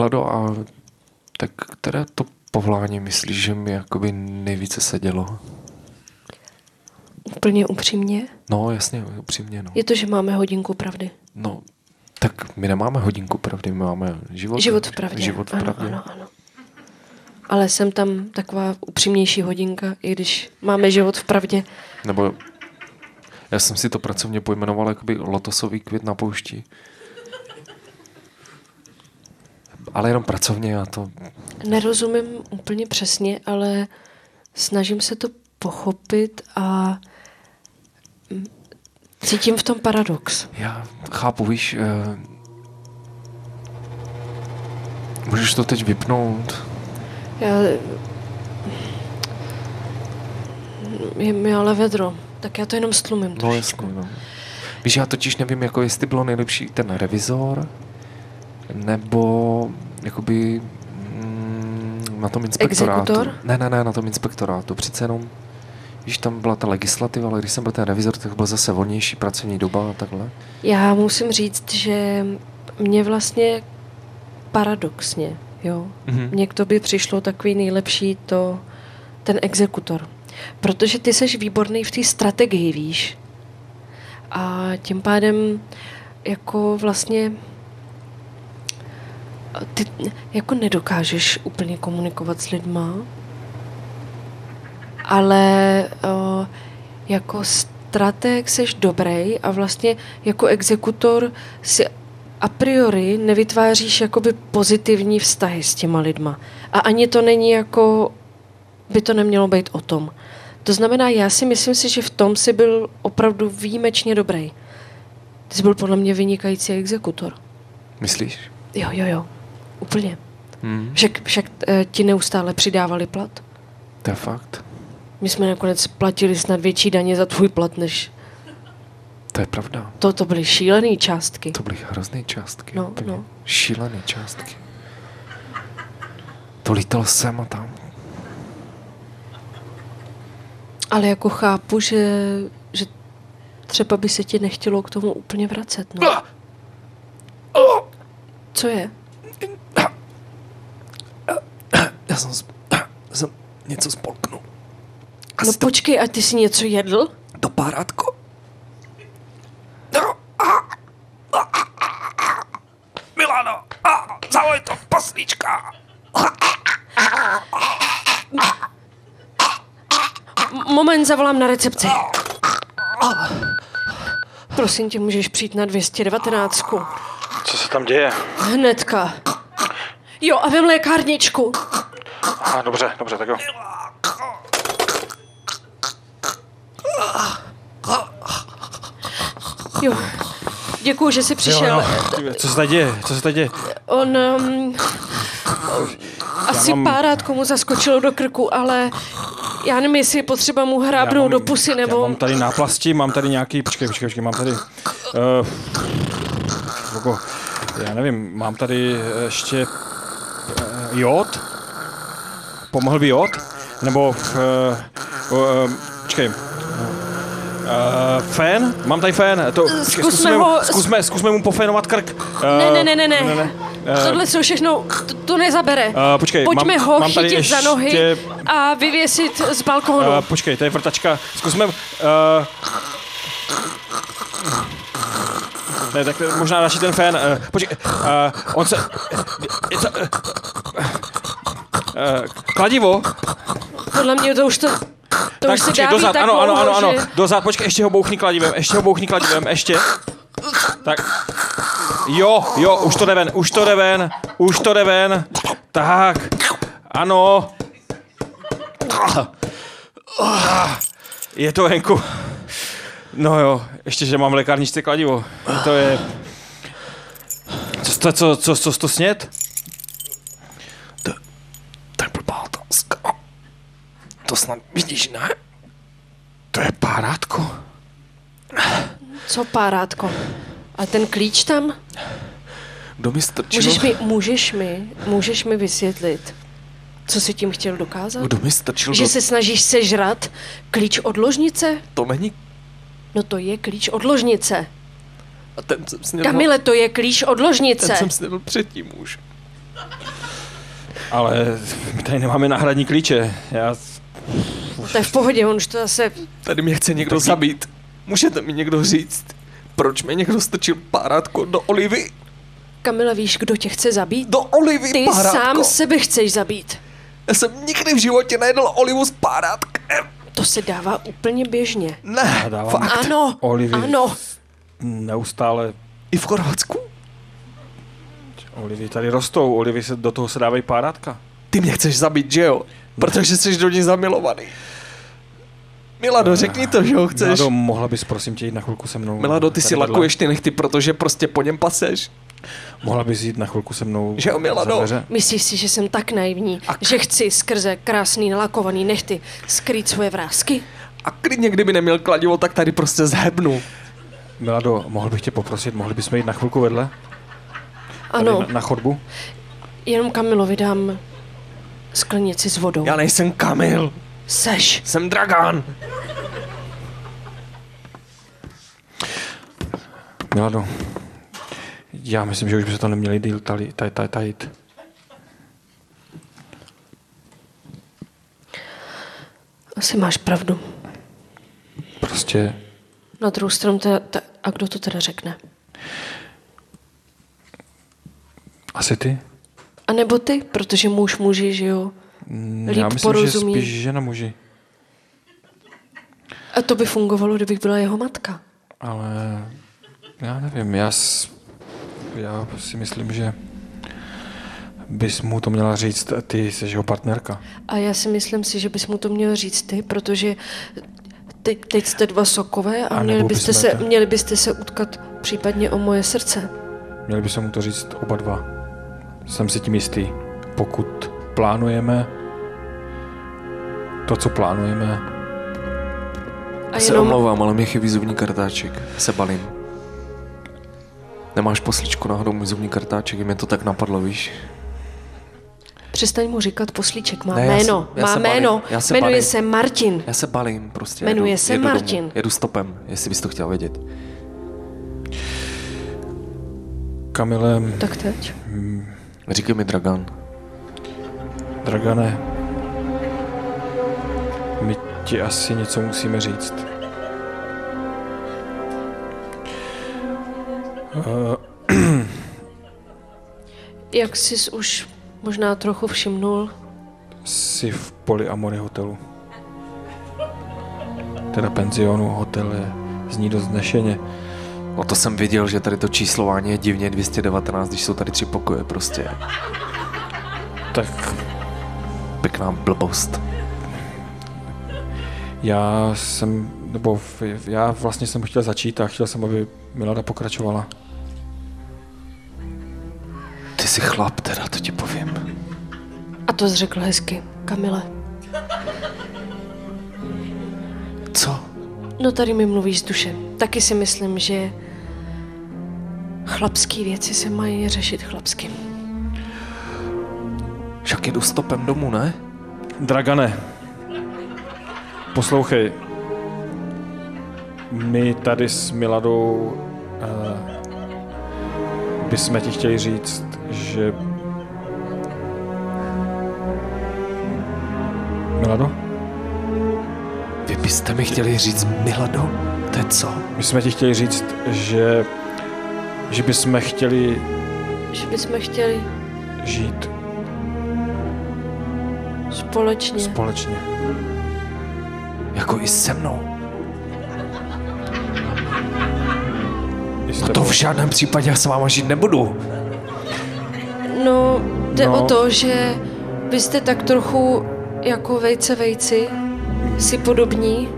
Milado, a tak které to povolání myslíš, že mi jakoby nejvíce sedělo? Úplně upřímně. No, jasně, upřímně, no. Je to, že máme hodinku pravdy. No, tak my nemáme hodinku pravdy, my máme život. Život v pravdě. Život v ano, pravdě. ano, ano. Ale jsem tam taková upřímnější hodinka, i když máme život v pravdě. Nebo já jsem si to pracovně pojmenoval jakoby lotosový květ na poušti. Ale jenom pracovně já to... Nerozumím úplně přesně, ale snažím se to pochopit a mm, cítím v tom paradox. Já chápu, víš, eh, Můžeš to teď vypnout? Já... Je mi ale vedro. Tak já to jenom stlumím No jasně, no. Víš, já totiž nevím, jako jestli bylo nejlepší ten revizor, nebo jakoby mm, na tom inspektorátu. Exekutor? Ne, ne, ne, na tom inspektorátu. Přece jenom, víš, tam byla ta legislativa, ale když jsem byl ten revizor, tak byl zase volnější pracovní doba a takhle. Já musím říct, že mě vlastně paradoxně, jo, Mhm. mně k tobě přišlo takový nejlepší to, ten exekutor. Protože ty seš výborný v té strategii, víš. A tím pádem jako vlastně ty jako nedokážeš úplně komunikovat s lidma, ale o, jako strateg seš dobrý a vlastně jako exekutor si a priori nevytváříš jakoby pozitivní vztahy s těma lidma. A ani to není jako, by to nemělo být o tom. To znamená, já si myslím si, že v tom si byl opravdu výjimečně dobrý. Ty jsi byl podle mě vynikající exekutor. Myslíš? Jo, jo, jo. Úplně. Hmm. Však, však eh, ti neustále přidávali plat. To je fakt. My jsme nakonec platili snad větší daně za tvůj plat, než To je pravda. to, to byly šílené částky. To byly hrozné částky. No, no. Šílené částky. To lítal sem a tam. Ale jako chápu, že, že třeba by se ti nechtělo k tomu úplně vracet, no. Co je? Já jsem, (clears throat) jsem něco spolknul. No počkej, a ty jsi něco jedl? To párátko. Milano, zavolej to, paslíčka. M- moment, zavolám na recepci. Prosím tě, můžeš přijít na 219. Co se tam děje? Hnedka. Jo, a vem lékárničku. A, dobře, dobře, tak jo. Jo. Děkuju, že jsi přišel. Jo, no. Co se tady děje? Co se tady děje? On um, asi mám- párát komu zaskočilo do krku, ale já nevím, jestli je potřeba mu hrábnout do pusy, Já nebo... mám tady náplasti, mám tady nějaký, počkej, počkej, počkej, mám tady, uh, já nevím, mám tady ještě uh, jod, pomohl by jod, nebo, uh, uh, počkej, Uh, fén? Mám tady fén. To, Zkusme zkusme, ho- mu, zkusme, zkusme mu pofénovat krk. Uh, Ne, ne, ne, ne, ne. ne. Eh, Tohle jsou všechno, to, to nezabere. Uh, počkej, Pojďme mám, ho mám chytit ještě, za nohy a vyvěsit z balkónu. Uh, počkej, to je vrtačka. Zkusme... Uh, ne, tak možná radši ten fén. Uh, počkej, uh, on se... Je to, uh, uh, kladivo? Podle mě to už to... To tak už se počkej, dá dozad, tak ano, ano, ano, ano, že- dozad, počkej, ještě ho bouchni kladivem, ještě ho bouchni kladivem, ještě. Tak. Jo, jo, už to jde ven, už to jde ven, už to jde ven. Tak, ano. Je to venku. No jo, ještě, že mám v lékárničce kladivo. To je... Co, co, co, co, co, co snět? To je blbá otázka. To snad vidíš, ne? To je párátko. Co párátko? A ten klíč tam? Kdo mi strčil? Můžeš mi, můžeš mi, můžeš mi vysvětlit, co jsi tím chtěl dokázat? Kdo mi strčil Že do... se snažíš sežrat klíč od ložnice? To není... No to je klíč od ložnice. A ten jsem snědl... Kamile, to je klíč od ložnice. Ten jsem snědl předtím už. Ale my tady nemáme náhradní klíče. Já... To je v pohodě, on už to zase... Tady mě chce někdo zabít. Můžete mi někdo říct, proč mi někdo strčil párátko do olivy? Kamila, víš, kdo tě chce zabít? Do olivy Ty párátko. sám sebe chceš zabít. Já jsem nikdy v životě nejedl olivu s párátkem. To se dává úplně běžně. Ne, dávám- fakt. Ano, Olivy. ano. Neustále I v Chorvatsku? olivy tady rostou, olivy se, do toho se dávají párátka. Ty mě chceš zabít, že jo? Protože jsi do ní zamilovaný. Milado, řekni to, že ho chceš. Milado, mohla bys prosím tě jít na chvilku se mnou? Milado, ty tady si vedle? lakuješ ty nechty, protože prostě po něm paseš. Mohla bys jít na chvilku se mnou Že jo, dveře? Myslíš si, že jsem tak naivní, a... že chci skrze krásný nalakovaný nechty skrýt svoje vrázky? A klidně, kdyby neměl kladivo, tak tady prostě zhebnu. Milado, mohl bych tě poprosit, mohli bychom jít na chvilku vedle? Tady Ano, Na, na chodbu? jenom Kamilovi dám sklenici s vodou. Já nejsem Kamil, Seš. jsem Dragan. Milado, já myslím, že už by se to neměli díl tali- taj- taj- tajit. Asi máš pravdu. Prostě Na druhou stranu, ta, ta, a kdo to teda řekne? asi ty? A nebo ty, protože muž muži, že jo? Mm, Líp já myslím, porozumí. že spíš žena muži. A to by fungovalo, kdybych byla jeho matka. Ale já nevím, já, já si myslím, že bys mu to měla říct, ty jsi jeho partnerka. A já si myslím si, že bys mu to měl říct ty, protože te, teď jste dva sokové a, A měli byste, se, měli byste se utkat případně o moje srdce. Měli bychom mu to říct oba dva. Jsem si tím jistý. Pokud plánujeme to, co plánujeme, A Se jenom, omlouvám, ale mě chybí zubní kartáček. Se balím. Nemáš posličku náhodou můj zubní kartáček, mě to tak napadlo, víš? přestaň mu říkat poslíček, má Ne, já jméno, se- já má se balím, jméno, já se jmenuje balím. se Martin. Já se balím prostě. Jmenuje jedu, se jedu Martin. Domů. Jedu stopem, jestli bys to chtěl vědět. Kamile, Tak teď. Říkej mi Dragan. Dragane, my ti asi něco musíme říct. Uh, (clears throat) Jak jsi už možná trochu všimnul, jsi v Polyamory hotelu. Teda penzionu, hotel je, zní dost znešeně. O to jsem viděl, že tady to číslování je divně 219, když jsou tady tři pokoje prostě. Tak Pěkná blbost. já jsem, nebo já vlastně jsem chtěl začít a chtěl jsem, aby Milada pokračovala. Ty jsi chlap teda, to ti povím. a to jsi řekl hezky, Kamile. No tady mi mluvíš z duše. Taky si myslím, že chlapský věci se mají řešit chlapsky. Však jedu stopem domů, ne? Dragane, poslouchej. My tady s Miladou uh, bychom ti chtěli říct, že... Milado? Byste mi chtěli říct Milado? To je co? My jsme ti chtěli říct, že, že bychom chtěli Že bychom chtěli žít společně. společně. Jako i se mnou. No to v žádném případě já s váma žít nebudu. No, jde No. o to, že vy jste tak trochu jako vejce vejci, si podobní,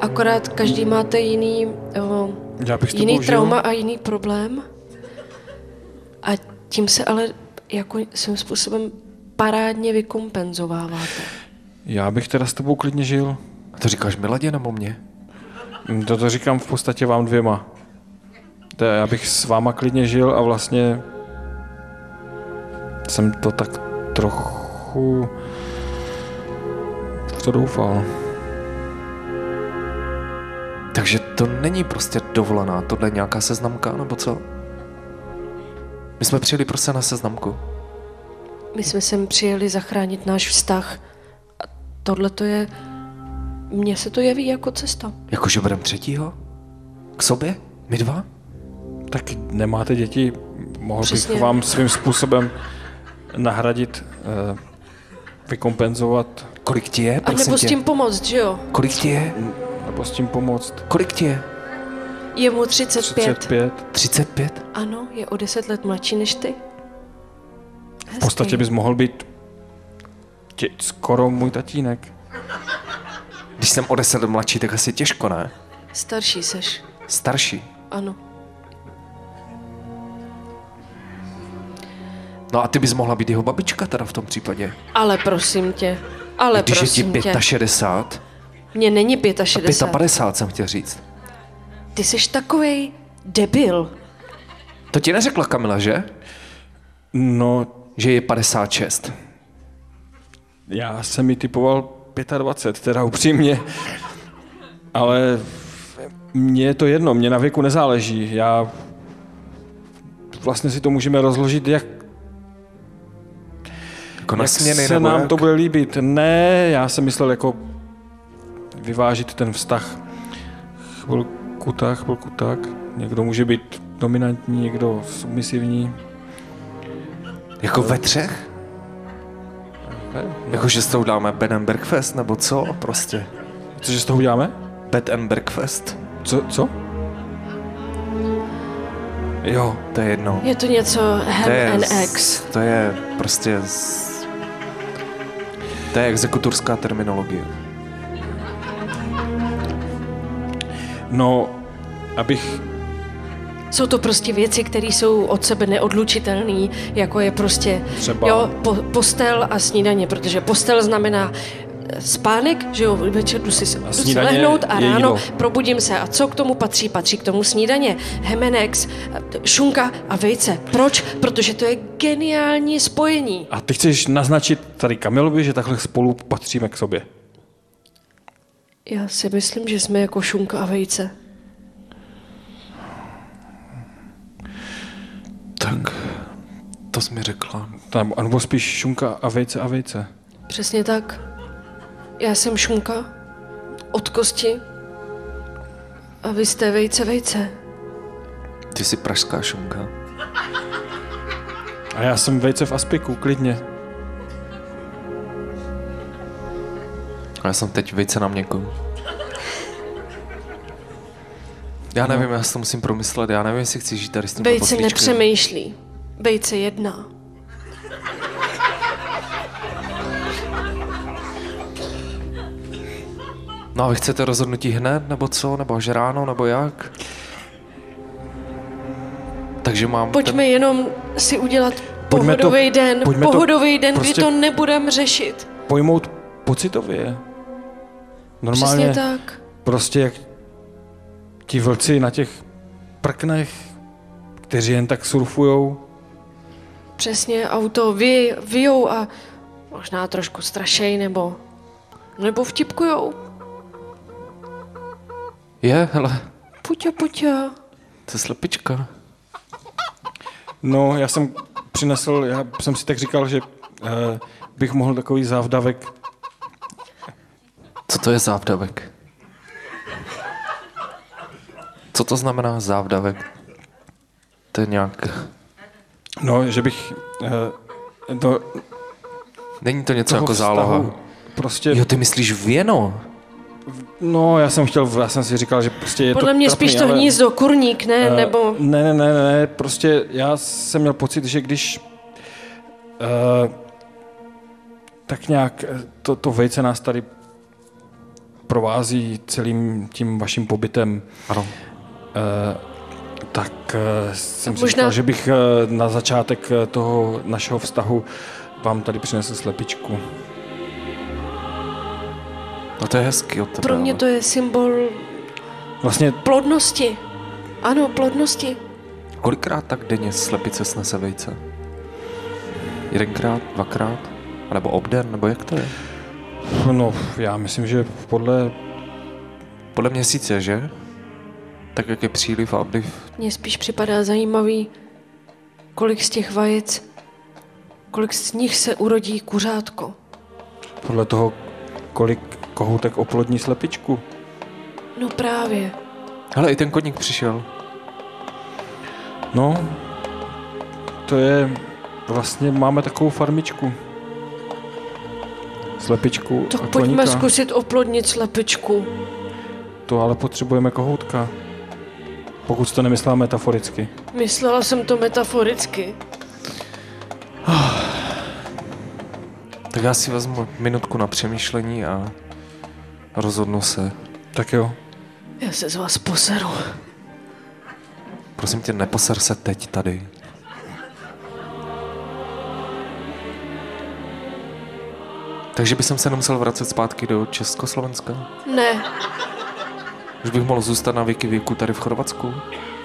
akorát každý máte jiný, o, Já bych jiný trauma a jiný problém. A tím se ale jako svým způsobem parádně vykompenzováváte. Já bych teda s tebou klidně žil. A to říkáš Miladě nebo mě? Mm, To to říkám v podstatě vám dvěma. To já bych s váma klidně žil a vlastně jsem to tak trochu to doufal. Takže to není prostě dovolená, tohle je nějaká seznamka, nebo co? My jsme přijeli prostě na seznamku. My jsme sem přijeli zachránit náš vztah a tohle to je, mně se to jeví jako cesta. Jakože budeme třetího? K sobě? My dva? Tak nemáte děti, mohl Přesně. bych vám svým způsobem nahradit, eh, vykompenzovat Kolik ti je, A prosím nebo s tě? tím pomoct, že jo? Kolik ti je? nebo s tím pomoct. Kolik ti je? Je mu 35. 35. 35? Ano, je o 10 let mladší než ty. V podstatě bys mohl být tě, skoro můj tatínek. Když jsem o 10 let mladší, tak asi těžko, ne? Starší seš, Starší. ano. No a ty bys mohla být jeho babička teda v tom případě. Ale prosím tě, ale Když je ti prosím tě, 65, mně není 65. 55 jsem chtěl říct. Ty jsi takovej debil. To ti neřekla Kamila, že? No, Že je 56. já jsem mi typoval 25, teda upřímně. Ale mně je to jedno, mě na věku nezáleží. Já vlastně si to můžeme rozložit, jak, Jako na jak směny se nebo nám jak? to bude líbit. Ne, já jsem myslel jako vyvážit ten vztah. Chvilku tak, chvilku tak. Někdo může být dominantní, někdo submisivní. Jako ve třech? Jako, že s tou dáme bed and breakfast, nebo co? Prostě. Cože z toho uděláme? Bed and breakfast. Co? co? Jo, To je jedno. Je to něco To hem je, and z- eggs. to je prostě... z- To je exekutorská terminologie. no, abych Jsou to prostě věci, které jsou od sebe neodlučitelné, jako je prostě Třeba- jo, po, postel a snídaně, protože postel znamená spánek, že jo, večer jdu si, jdu lehnout a ráno jídlo. probudím se. A co k tomu patří? Patří k tomu snídaně, hemenex, šunka a vejce. Proč? Protože to je geniální spojení. A ty chceš naznačit tady Kamilovi, že takhle spolu patříme k sobě. Já si myslím, že jsme jako šunka a vejce. Tak, to jsi mi řekla. Tam, anebo spíš šunka a vejce a vejce. Přesně tak. Já jsem šunka od kosti a vy jste vejce vejce. Ty jsi pražská šunka. A já jsem vejce v aspiku, klidně. A já jsem teď vejce na měkkou. Já nevím, já si to musím promyslet, já nevím, jestli chci žít tady s tím Vejce nepřemýšlí. Vejce jedná. No a vy chcete rozhodnutí hned, nebo co, nebo až ráno, nebo jak? Takže mám... Pojďme jenom si udělat Pojďme to- pohodový den, pojďme to pohodový den, prostě- kdy to nebudeme řešit. Pojmout pocitově. Normálně Přesně tak. prostě jak ti vlci na těch prknech, kteří jen tak surfujou. Přesně auto vy, vyjou a možná trošku strašej nebo, nebo vtipkujou. Je, hele, Puťa, puťa. to je slepička. No, já jsem přinesl, já jsem si tak říkal, že eh, bych mohl takový závdavek Co to je závdavek? Co to znamená závdavek? To je nějak... No, že bych eh, do Není to něco jako vztahu záloha? Prostě, Jo, ty myslíš věno? No, já jsem chtěl, já jsem si říkal, že prostě je Podle to mě trapný, spíš to ale, hnízdo, kurník, ne? eh, nebo Ne, ne, ne, ne, prostě já jsem měl pocit, že když eh, tak nějak eh, to, to vejce nás tady provází celým tím vaším pobytem, Ano. Eh, tak eh, jsem Tak si možná- říkal, že bych eh, na začátek toho našeho vztahu vám tady přinesl slepičku. No to je hezký od tebe. pro mě ale- to je symbol Vlastně plodnosti. Ano, plodnosti. Kolikrát tak denně slepice snese vejce? Jedenkrát, dvakrát? A nebo obden, nebo jak to je? No, já myslím, že podle... Podle měsíce, že? Tak jak je příliv a odliv. Mně spíš připadá zajímavý, kolik z těch vajec, kolik z nich se urodí kuřátko. podle toho, kolik kohoutek oplodní slepičku. No právě. Hele, i ten koník přišel. No, to je... Vlastně máme takovou farmičku. Slepičku Tak a pojďme koníka. zkusit oplodnit slepičku. To ale potřebujeme kohoutka. Pokud to nemyslela metaforicky. Myslela jsem to metaforicky. Tak já si vezmu minutku na přemýšlení a Rozhodnu se. Tak jo. Já se z vás poseru. Prosím tě, neposer se teď tady. Takže bych se nemusel vracet zpátky do Československa? Ne. Už bych mohl zůstat na věky věku tady v Chorvatsku?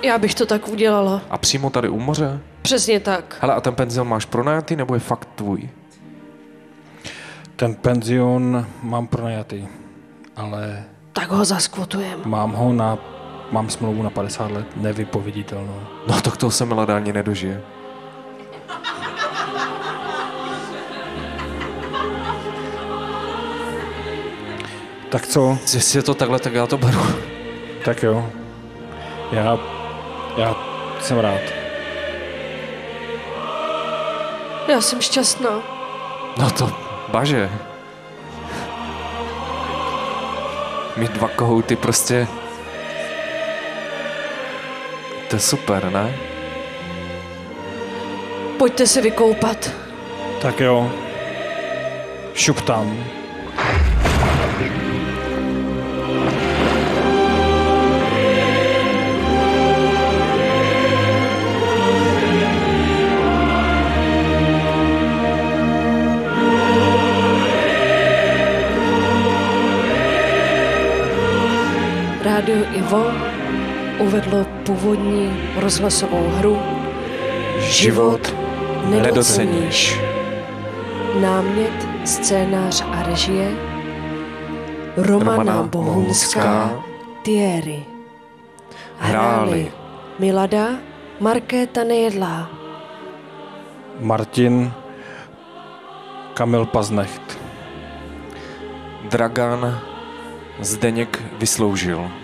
Já bych to tak udělala. A přímo tady u moře? Přesně tak. Hele, a ten penzion máš pronajatý nebo je fakt tvůj? Ten penzion mám pronajatý ale Tak ho zaskvotujem. mám ho na, mám smlouvu na 50 let, nevypověditelnou. No tak toho se milada ani nedožije. Tak co? Jestli je to takhle, tak já to beru. Tak jo. Já, já jsem rád. Já jsem šťastná. No to, baže. Mít dva kohouty prostě... To je super, ne? Pojďte se vykoupat. Tak jo. Šup tam. Rádio Ivo uvedlo původní rozhlasovou hru Život nedoceníš. Námět, scénář a režie Romana, Romana Bohunská, Bohunská. Thierry. Hráli Milada, Markéta Nejedlá, Martin Kamil Paznecht. Dragan Zdeněk vysloužil.